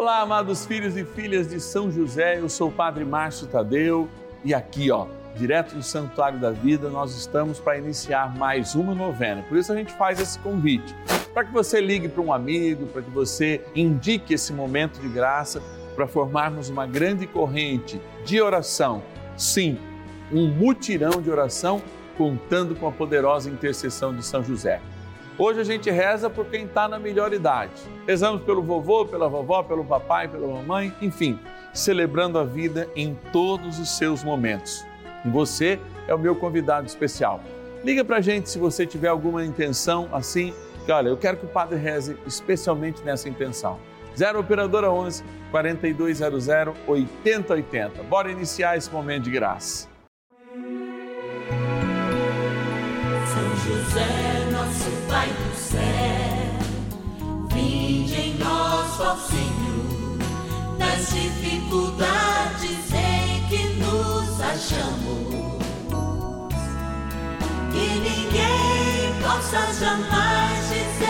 Olá, amados filhos e filhas de São José, eu sou o Padre Márcio Tadeu e aqui, ó, direto do Santuário da Vida, nós estamos para iniciar mais uma novena. Por isso a gente faz esse convite, para que você ligue para um amigo, para que você indique esse momento de graça para formarmos uma grande corrente de oração. Sim, um mutirão de oração contando com a poderosa intercessão de São José. Hoje a gente reza por quem está na melhor idade. Rezamos pelo vovô, pela vovó, pelo papai, pela mamãe, enfim, celebrando a vida em todos os seus momentos. Você é o meu convidado especial. Liga para a gente se você tiver alguma intenção assim, que olha, eu quero que o Padre reze especialmente nessa intenção. 0 Operadora 11 4200 8080. Bora iniciar esse momento de graça. São José céu, vinde em nós, Senhor, nas dificuldades em que nos achamos. Que ninguém possa jamais dizer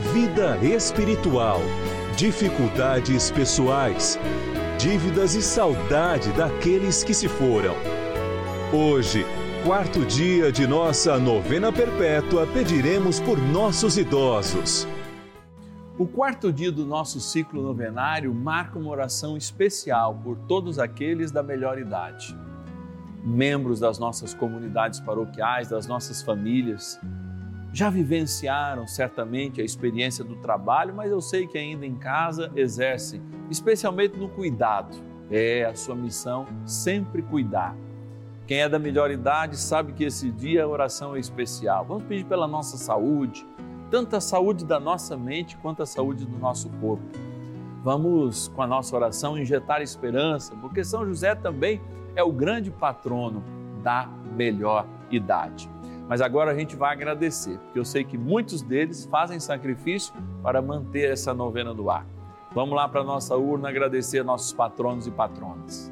vida espiritual, dificuldades pessoais, dívidas e saudade daqueles que se foram. Hoje, quarto dia de nossa novena perpétua, pediremos por nossos idosos. O quarto dia do nosso ciclo novenário marca uma oração especial por todos aqueles da melhor idade. Membros das nossas comunidades paroquiais, das nossas famílias, já vivenciaram certamente a experiência do trabalho, mas eu sei que ainda em casa exercem, especialmente no cuidado. É a sua missão sempre cuidar. Quem é da melhor idade sabe que esse dia a oração é especial. Vamos pedir pela nossa saúde, tanto a saúde da nossa mente quanto a saúde do nosso corpo. Vamos, com a nossa oração, injetar esperança, porque São José também é o grande patrono da melhor idade. Mas agora a gente vai agradecer, porque eu sei que muitos deles fazem sacrifício para manter essa novena do ar. Vamos lá para a nossa urna agradecer a nossos patronos e patronas.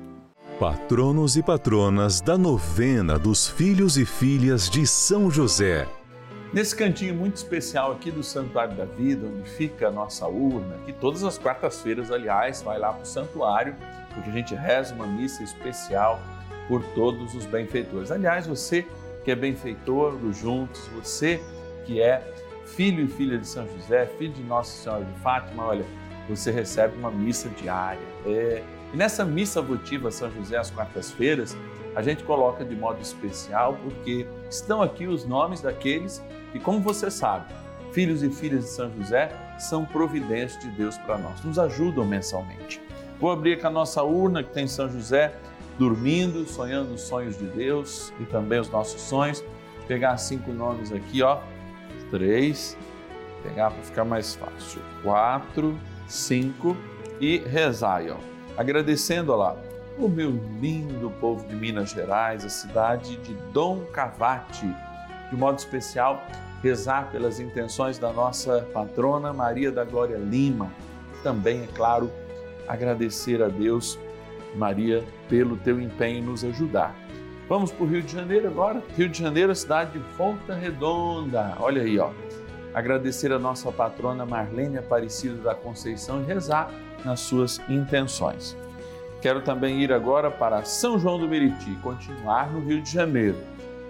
Patronos e patronas da novena dos filhos e filhas de São José. Nesse cantinho muito especial aqui do Santuário da Vida, onde fica a nossa urna, que todas as quartas-feiras, aliás, vai lá para o santuário, porque a gente reza uma missa especial por todos os benfeitores. Aliás, você que é benfeitor do Juntos, você que é filho e filha de São José, filho de Nossa Senhora de Fátima, olha, você recebe uma missa diária. É... E nessa missa votiva São José às quartas-feiras, a gente coloca de modo especial porque estão aqui os nomes daqueles que, como você sabe, filhos e filhas de São José são providências de Deus para nós, nos ajudam mensalmente. Vou abrir aqui a nossa urna que tem São José dormindo, sonhando os sonhos de Deus e também os nossos sonhos. Pegar cinco nomes aqui, ó. Três. Pegar para ficar mais fácil. Quatro, cinco e rezar, ó. Agradecendo, ó lá, o meu lindo povo de Minas Gerais, a cidade de Dom Cavate. De modo especial, rezar pelas intenções da nossa patrona Maria da Glória Lima. Também, é claro, agradecer a Deus Maria, pelo teu empenho em nos ajudar. Vamos para o Rio de Janeiro agora. Rio de Janeiro, cidade de Volta Redonda. Olha aí, ó. Agradecer a nossa patrona Marlene Aparecida da Conceição e rezar nas suas intenções. Quero também ir agora para São João do Meriti, continuar no Rio de Janeiro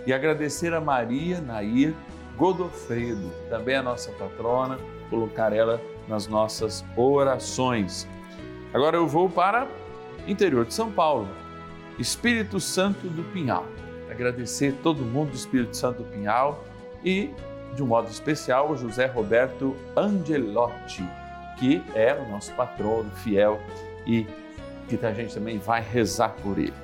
e agradecer a Maria Nair Godofredo, também a nossa patrona, colocar ela nas nossas orações. Agora eu vou para interior de São Paulo, Espírito Santo do Pinhal. Agradecer todo mundo do Espírito Santo do Pinhal e, de um modo especial, o José Roberto Angelotti, que é o nosso patrono fiel e que a gente também vai rezar por ele.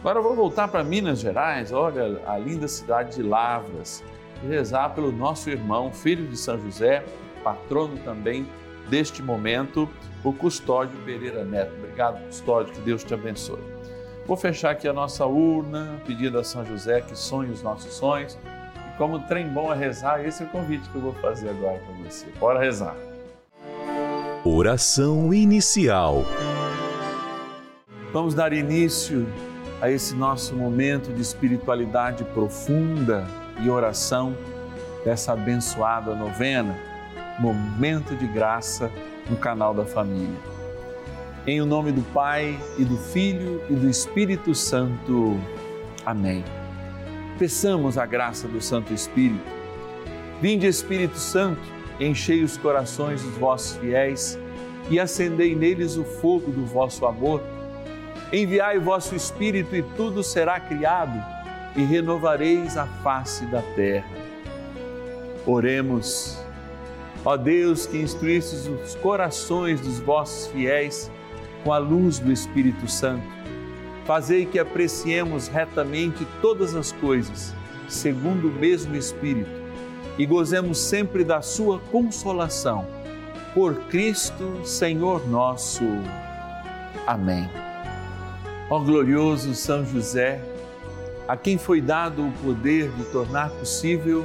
Agora eu vou voltar para Minas Gerais, olha a linda cidade de Lavras, e rezar pelo nosso irmão, filho de São José, patrono também deste momento, o Custódio Pereira Neto. Obrigado, Custódio, que Deus te abençoe. Vou fechar aqui a nossa urna, pedindo a São José que sonhe os nossos sonhos. E como trem bom é rezar, esse é o convite que eu vou fazer agora para você. Bora rezar. Oração inicial. Vamos dar início a esse nosso momento de espiritualidade profunda e oração dessa abençoada novena, Momento de Graça no canal da família. Em o nome do Pai e do Filho e do Espírito Santo. Amém. Peçamos a graça do Santo Espírito. Vinde, Espírito Santo, enchei os corações dos vossos fiéis e acendei neles o fogo do vosso amor. Enviai o vosso Espírito e tudo será criado e renovareis a face da terra. Oremos. Ó Deus, que instruístes os corações dos vossos fiéis com a luz do Espírito Santo, fazei que apreciemos retamente todas as coisas, segundo o mesmo Espírito, e gozemos sempre da sua consolação. Por Cristo, Senhor nosso. Amém. Ó glorioso São José, a quem foi dado o poder de tornar possível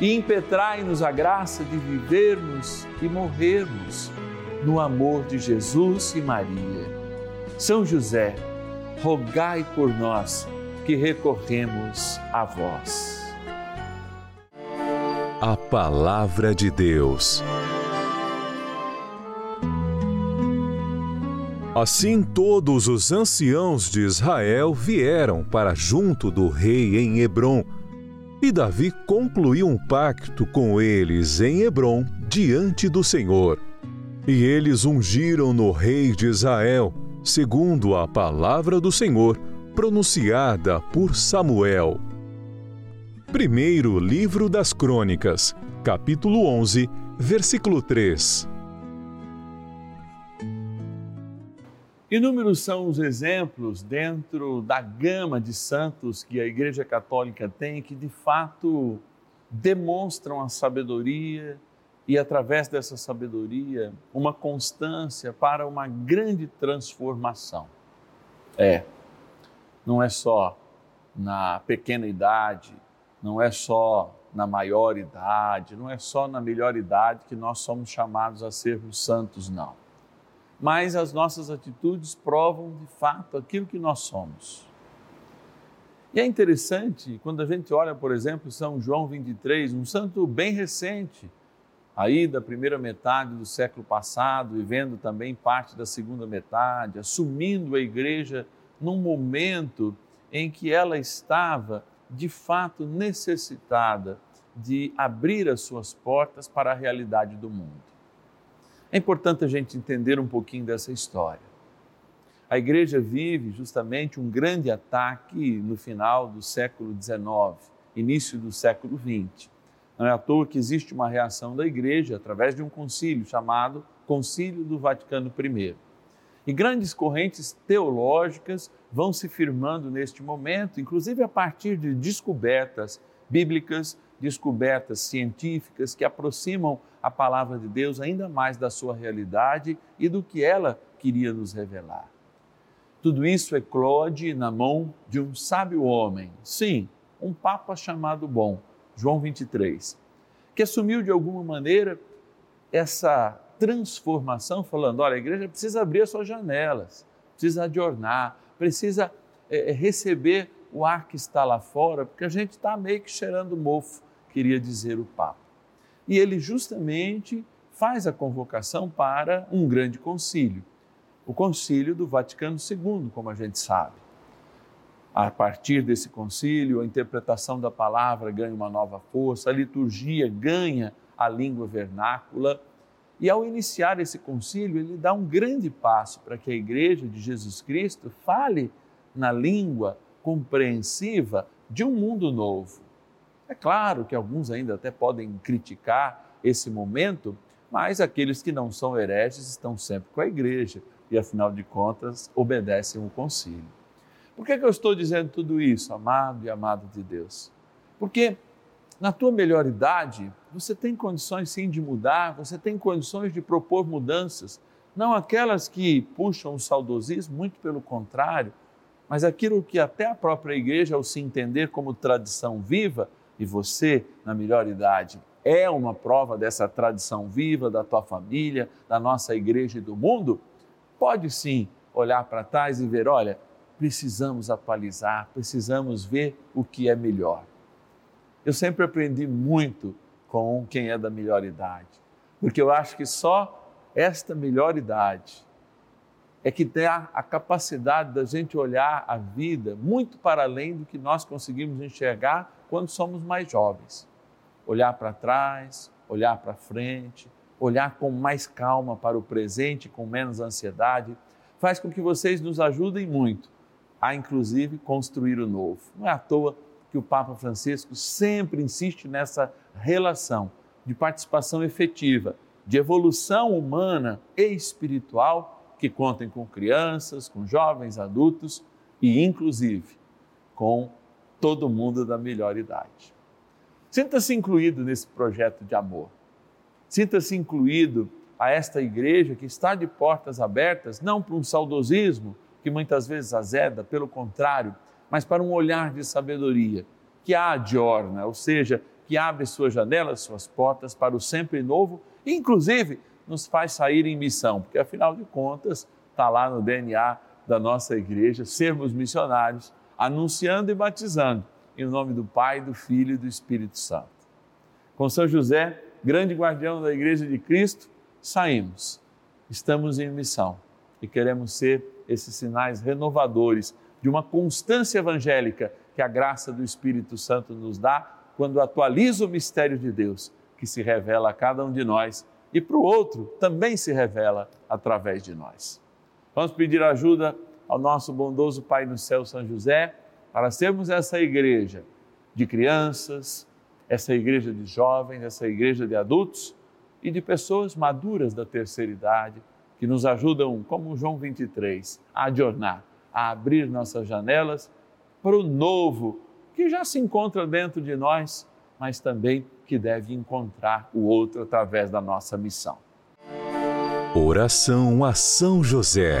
e impetrai-nos a graça de vivermos e morrermos no amor de Jesus e Maria. São José, rogai por nós que recorremos a vós. A Palavra de Deus. Assim todos os anciãos de Israel vieram para junto do rei em Hebron e Davi concluiu um pacto com eles em Hebron diante do Senhor. E eles ungiram no rei de Israel, segundo a palavra do Senhor, pronunciada por Samuel. Primeiro Livro das Crônicas, capítulo 11, versículo 3. Inúmeros são os exemplos dentro da gama de santos que a Igreja Católica tem que de fato demonstram a sabedoria e, através dessa sabedoria, uma constância para uma grande transformação. É, não é só na pequena idade, não é só na maior idade, não é só na melhor idade que nós somos chamados a sermos santos, não mas as nossas atitudes provam de fato aquilo que nós somos. E é interessante quando a gente olha, por exemplo, São João 23, um santo bem recente, aí da primeira metade do século passado, vivendo também parte da segunda metade, assumindo a igreja num momento em que ela estava de fato necessitada de abrir as suas portas para a realidade do mundo. É importante a gente entender um pouquinho dessa história. A igreja vive justamente um grande ataque no final do século XIX, início do século XX. Não é à toa que existe uma reação da igreja através de um concílio chamado Concílio do Vaticano I. E grandes correntes teológicas vão se firmando neste momento, inclusive a partir de descobertas bíblicas, descobertas científicas que aproximam a palavra de Deus ainda mais da sua realidade e do que ela queria nos revelar. Tudo isso eclode na mão de um sábio homem, sim, um Papa chamado Bom, João 23, que assumiu de alguma maneira essa transformação, falando: olha, a igreja precisa abrir as suas janelas, precisa adornar, precisa é, receber o ar que está lá fora, porque a gente está meio que cheirando mofo, queria dizer o Papa. E ele justamente faz a convocação para um grande concílio, o Concílio do Vaticano II, como a gente sabe. A partir desse concílio, a interpretação da palavra ganha uma nova força, a liturgia ganha a língua vernácula. E ao iniciar esse concílio, ele dá um grande passo para que a Igreja de Jesus Cristo fale na língua compreensiva de um mundo novo. É claro que alguns ainda até podem criticar esse momento, mas aqueles que não são hereges estão sempre com a igreja e, afinal de contas, obedecem o concílio. Por que, que eu estou dizendo tudo isso, amado e amado de Deus? Porque na tua melhor idade, você tem condições sim de mudar, você tem condições de propor mudanças, não aquelas que puxam o saudosismo, muito pelo contrário, mas aquilo que até a própria igreja, ao se entender como tradição viva, e você, na melhor idade, é uma prova dessa tradição viva da tua família, da nossa igreja e do mundo, pode sim olhar para trás e ver: olha, precisamos atualizar, precisamos ver o que é melhor. Eu sempre aprendi muito com quem é da melhor idade, porque eu acho que só esta melhor idade é que tem a, a capacidade da gente olhar a vida muito para além do que nós conseguimos enxergar quando somos mais jovens. Olhar para trás, olhar para frente, olhar com mais calma para o presente, com menos ansiedade, faz com que vocês nos ajudem muito a, inclusive, construir o novo. Não é à toa que o Papa Francisco sempre insiste nessa relação de participação efetiva, de evolução humana e espiritual que contem com crianças, com jovens, adultos e, inclusive, com todo mundo da melhor idade. Sinta-se incluído nesse projeto de amor. Sinta-se incluído a esta igreja que está de portas abertas, não para um saudosismo que muitas vezes azeda, pelo contrário, mas para um olhar de sabedoria que a adorna, ou seja, que abre suas janelas, suas portas para o sempre novo, inclusive nos faz sair em missão, porque afinal de contas está lá no DNA da nossa igreja sermos missionários, anunciando e batizando em nome do Pai, do Filho e do Espírito Santo. Com São José, grande guardião da Igreja de Cristo, saímos. Estamos em missão e queremos ser esses sinais renovadores de uma constância evangélica que a graça do Espírito Santo nos dá quando atualiza o mistério de Deus que se revela a cada um de nós e para o outro também se revela através de nós. Vamos pedir ajuda ao nosso bondoso Pai no céu, São José, para sermos essa igreja de crianças, essa igreja de jovens, essa igreja de adultos e de pessoas maduras da terceira idade que nos ajudam, como João 23, a adornar, a abrir nossas janelas para o novo que já se encontra dentro de nós, mas também que deve encontrar o outro através da nossa missão. Oração a São José.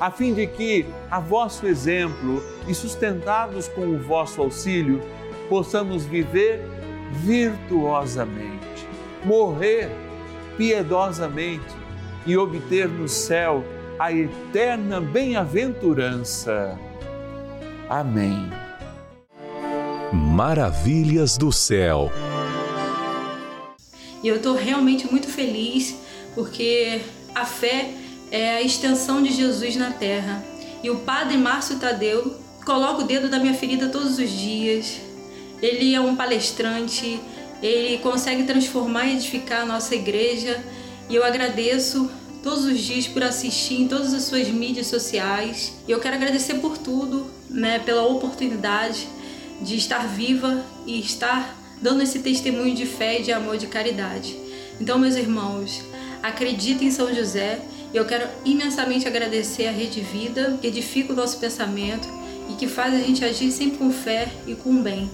a fim de que, a vosso exemplo e sustentados com o vosso auxílio, possamos viver virtuosamente, morrer piedosamente e obter no céu a eterna bem-aventurança. Amém. Maravilhas do céu. E eu estou realmente muito feliz porque a fé é a extensão de Jesus na terra. E o Padre Márcio Tadeu coloca o dedo da minha ferida todos os dias. Ele é um palestrante, ele consegue transformar e edificar a nossa igreja. E eu agradeço todos os dias por assistir em todas as suas mídias sociais. E eu quero agradecer por tudo, né, pela oportunidade de estar viva e estar dando esse testemunho de fé, de amor, de caridade. Então, meus irmãos, acreditem em São José. Eu quero imensamente agradecer a Rede Vida, que edifica o nosso pensamento e que faz a gente agir sempre com fé e com bem.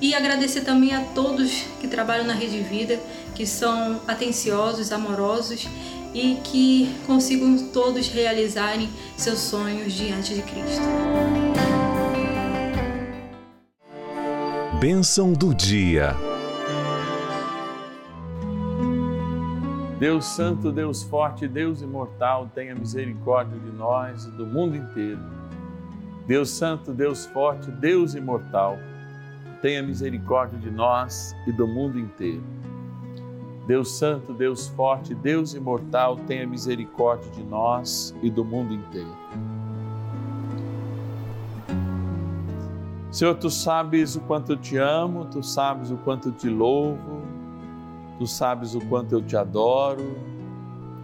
E agradecer também a todos que trabalham na Rede Vida, que são atenciosos, amorosos e que consigam todos realizarem seus sonhos diante de Cristo. Bênção do dia. Deus Santo, Deus Forte, Deus Imortal, tenha misericórdia de nós e do mundo inteiro. Deus Santo, Deus Forte, Deus Imortal, tenha misericórdia de nós e do mundo inteiro. Deus Santo, Deus Forte, Deus Imortal, tenha misericórdia de nós e do mundo inteiro. Senhor, tu sabes o quanto eu te amo, tu sabes o quanto eu te louvo, tu sabes o quanto eu te adoro,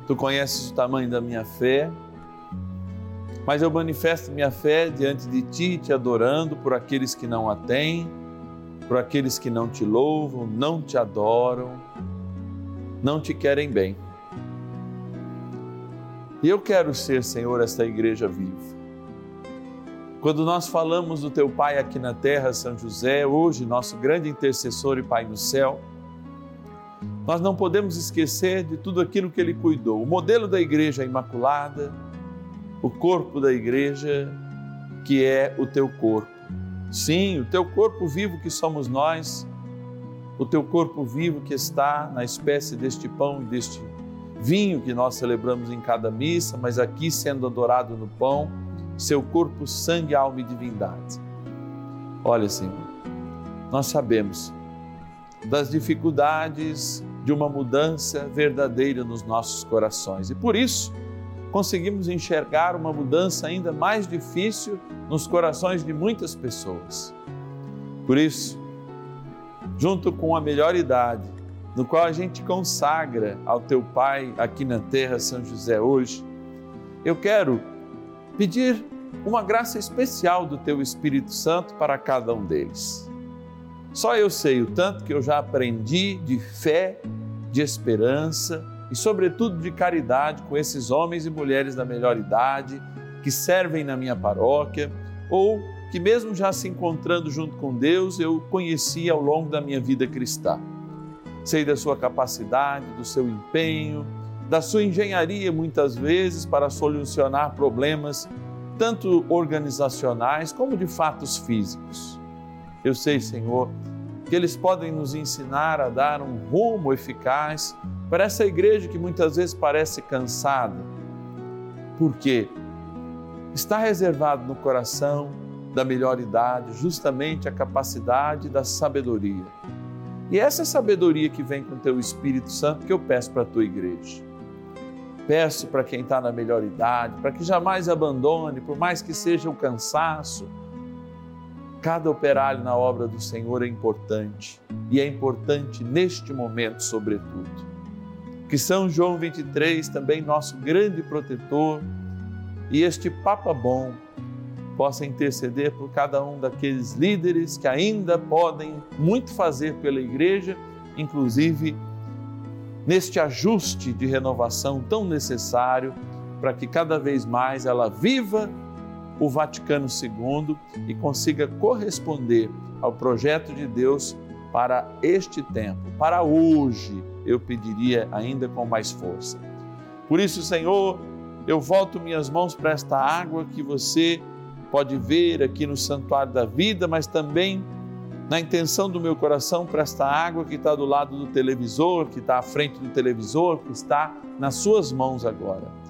tu conheces o tamanho da minha fé, mas eu manifesto minha fé diante de ti, te adorando por aqueles que não a têm por aqueles que não te louvam, não te adoram, não te querem bem. E eu quero ser, Senhor, esta igreja viva. Quando nós falamos do teu Pai aqui na terra, São José, hoje nosso grande intercessor e Pai no céu, nós não podemos esquecer de tudo aquilo que ele cuidou. O modelo da igreja imaculada, o corpo da igreja, que é o teu corpo Sim, o teu corpo vivo que somos nós, o teu corpo vivo que está na espécie deste pão e deste vinho que nós celebramos em cada missa, mas aqui sendo adorado no pão, seu corpo, sangue, alma e divindade. Olha, Senhor, nós sabemos das dificuldades de uma mudança verdadeira nos nossos corações e por isso conseguimos enxergar uma mudança ainda mais difícil nos corações de muitas pessoas. Por isso, junto com a melhor idade, no qual a gente consagra ao teu Pai aqui na terra, São José, hoje, eu quero pedir uma graça especial do teu Espírito Santo para cada um deles. Só eu sei o tanto que eu já aprendi de fé, de esperança e, sobretudo, de caridade com esses homens e mulheres da melhor idade que servem na minha paróquia ou que, mesmo já se encontrando junto com Deus, eu conheci ao longo da minha vida cristã. Sei da sua capacidade, do seu empenho, da sua engenharia, muitas vezes, para solucionar problemas, tanto organizacionais como de fatos físicos. Eu sei, Senhor, que eles podem nos ensinar a dar um rumo eficaz para essa igreja que muitas vezes parece cansada. Por quê? Está reservado no coração da melhor idade justamente a capacidade da sabedoria. E essa sabedoria que vem com o teu Espírito Santo que eu peço para a tua igreja. Peço para quem está na melhor idade, para que jamais abandone, por mais que seja o um cansaço. Cada operário na obra do Senhor é importante e é importante neste momento, sobretudo. Que São João 23, também nosso grande protetor, e este Papa bom possa interceder por cada um daqueles líderes que ainda podem muito fazer pela igreja, inclusive neste ajuste de renovação tão necessário para que cada vez mais ela viva o Vaticano II e consiga corresponder ao projeto de Deus para este tempo, para hoje, eu pediria ainda com mais força. Por isso, Senhor, eu volto minhas mãos para esta água que você pode ver aqui no Santuário da Vida, mas também na intenção do meu coração para esta água que está do lado do televisor, que está à frente do televisor, que está nas suas mãos agora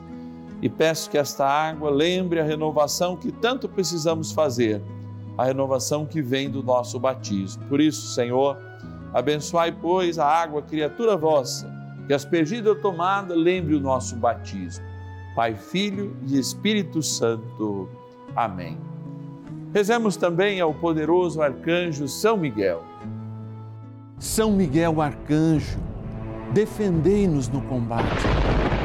e peço que esta água lembre a renovação que tanto precisamos fazer, a renovação que vem do nosso batismo. Por isso, Senhor, abençoai, pois, a água, criatura vossa, que aspergida ou tomada lembre o nosso batismo. Pai, Filho e Espírito Santo. Amém. Rezemos também ao poderoso arcanjo São Miguel. São Miguel, arcanjo, defendei-nos no combate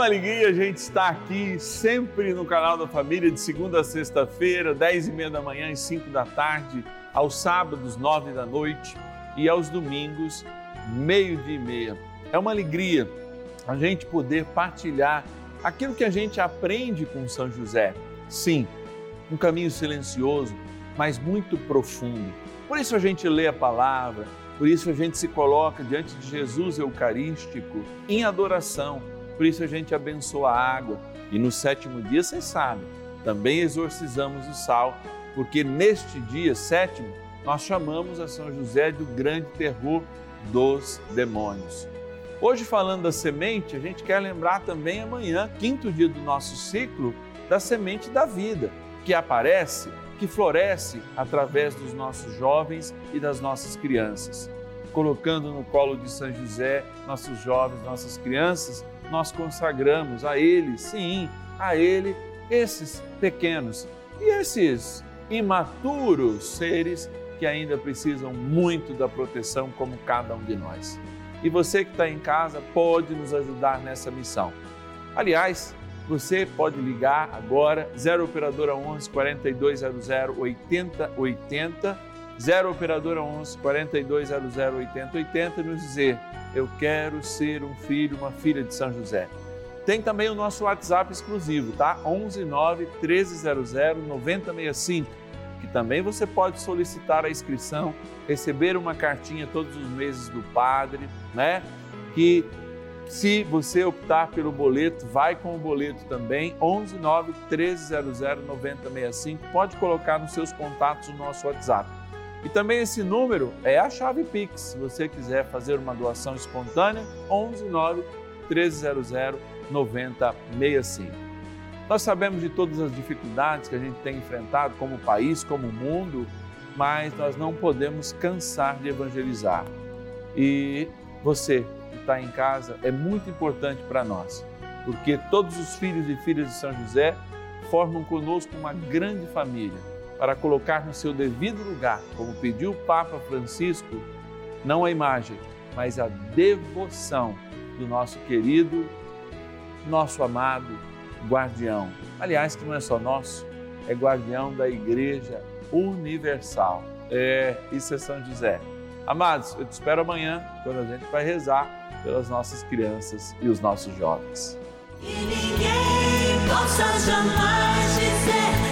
uma alegria a gente estar aqui sempre no canal da Família, de segunda a sexta-feira, dez e meia da manhã e cinco da tarde, aos sábados, nove da noite e aos domingos, meio-dia e meia. É uma alegria a gente poder partilhar aquilo que a gente aprende com São José. Sim, um caminho silencioso, mas muito profundo. Por isso a gente lê a palavra, por isso a gente se coloca diante de Jesus Eucarístico em adoração por isso a gente abençoa a água. E no sétimo dia, vocês sabem, também exorcizamos o sal, porque neste dia sétimo nós chamamos a São José do grande terror dos demônios. Hoje, falando da semente, a gente quer lembrar também amanhã, quinto dia do nosso ciclo, da semente da vida, que aparece, que floresce através dos nossos jovens e das nossas crianças. Colocando no colo de São José nossos jovens, nossas crianças, nós consagramos a Ele, sim, a Ele, esses pequenos e esses imaturos seres que ainda precisam muito da proteção, como cada um de nós. E você que está em casa pode nos ajudar nessa missão. Aliás, você pode ligar agora 0 operadora 11 4200 8080 0 operadora 11 4200 8080 e nos dizer eu quero ser um filho, uma filha de São José. Tem também o nosso WhatsApp exclusivo, tá? 11 9 1300 9065, que também você pode solicitar a inscrição, receber uma cartinha todos os meses do padre, né? Que se você optar pelo boleto, vai com o boleto também, 11 9 1300 9065. Pode colocar nos seus contatos o nosso WhatsApp. E também esse número é a chave Pix, se você quiser fazer uma doação espontânea, 11 9 1300 9065. Nós sabemos de todas as dificuldades que a gente tem enfrentado como país, como mundo, mas nós não podemos cansar de evangelizar. E você que está em casa é muito importante para nós, porque todos os filhos e filhas de São José formam conosco uma grande família para colocar no seu devido lugar, como pediu o Papa Francisco, não a imagem, mas a devoção do nosso querido, nosso amado guardião. Aliás, que não é só nosso, é guardião da Igreja Universal. É, isso é São José. Amados, eu te espero amanhã, quando a gente vai rezar pelas nossas crianças e os nossos jovens. E ninguém possa jamais dizer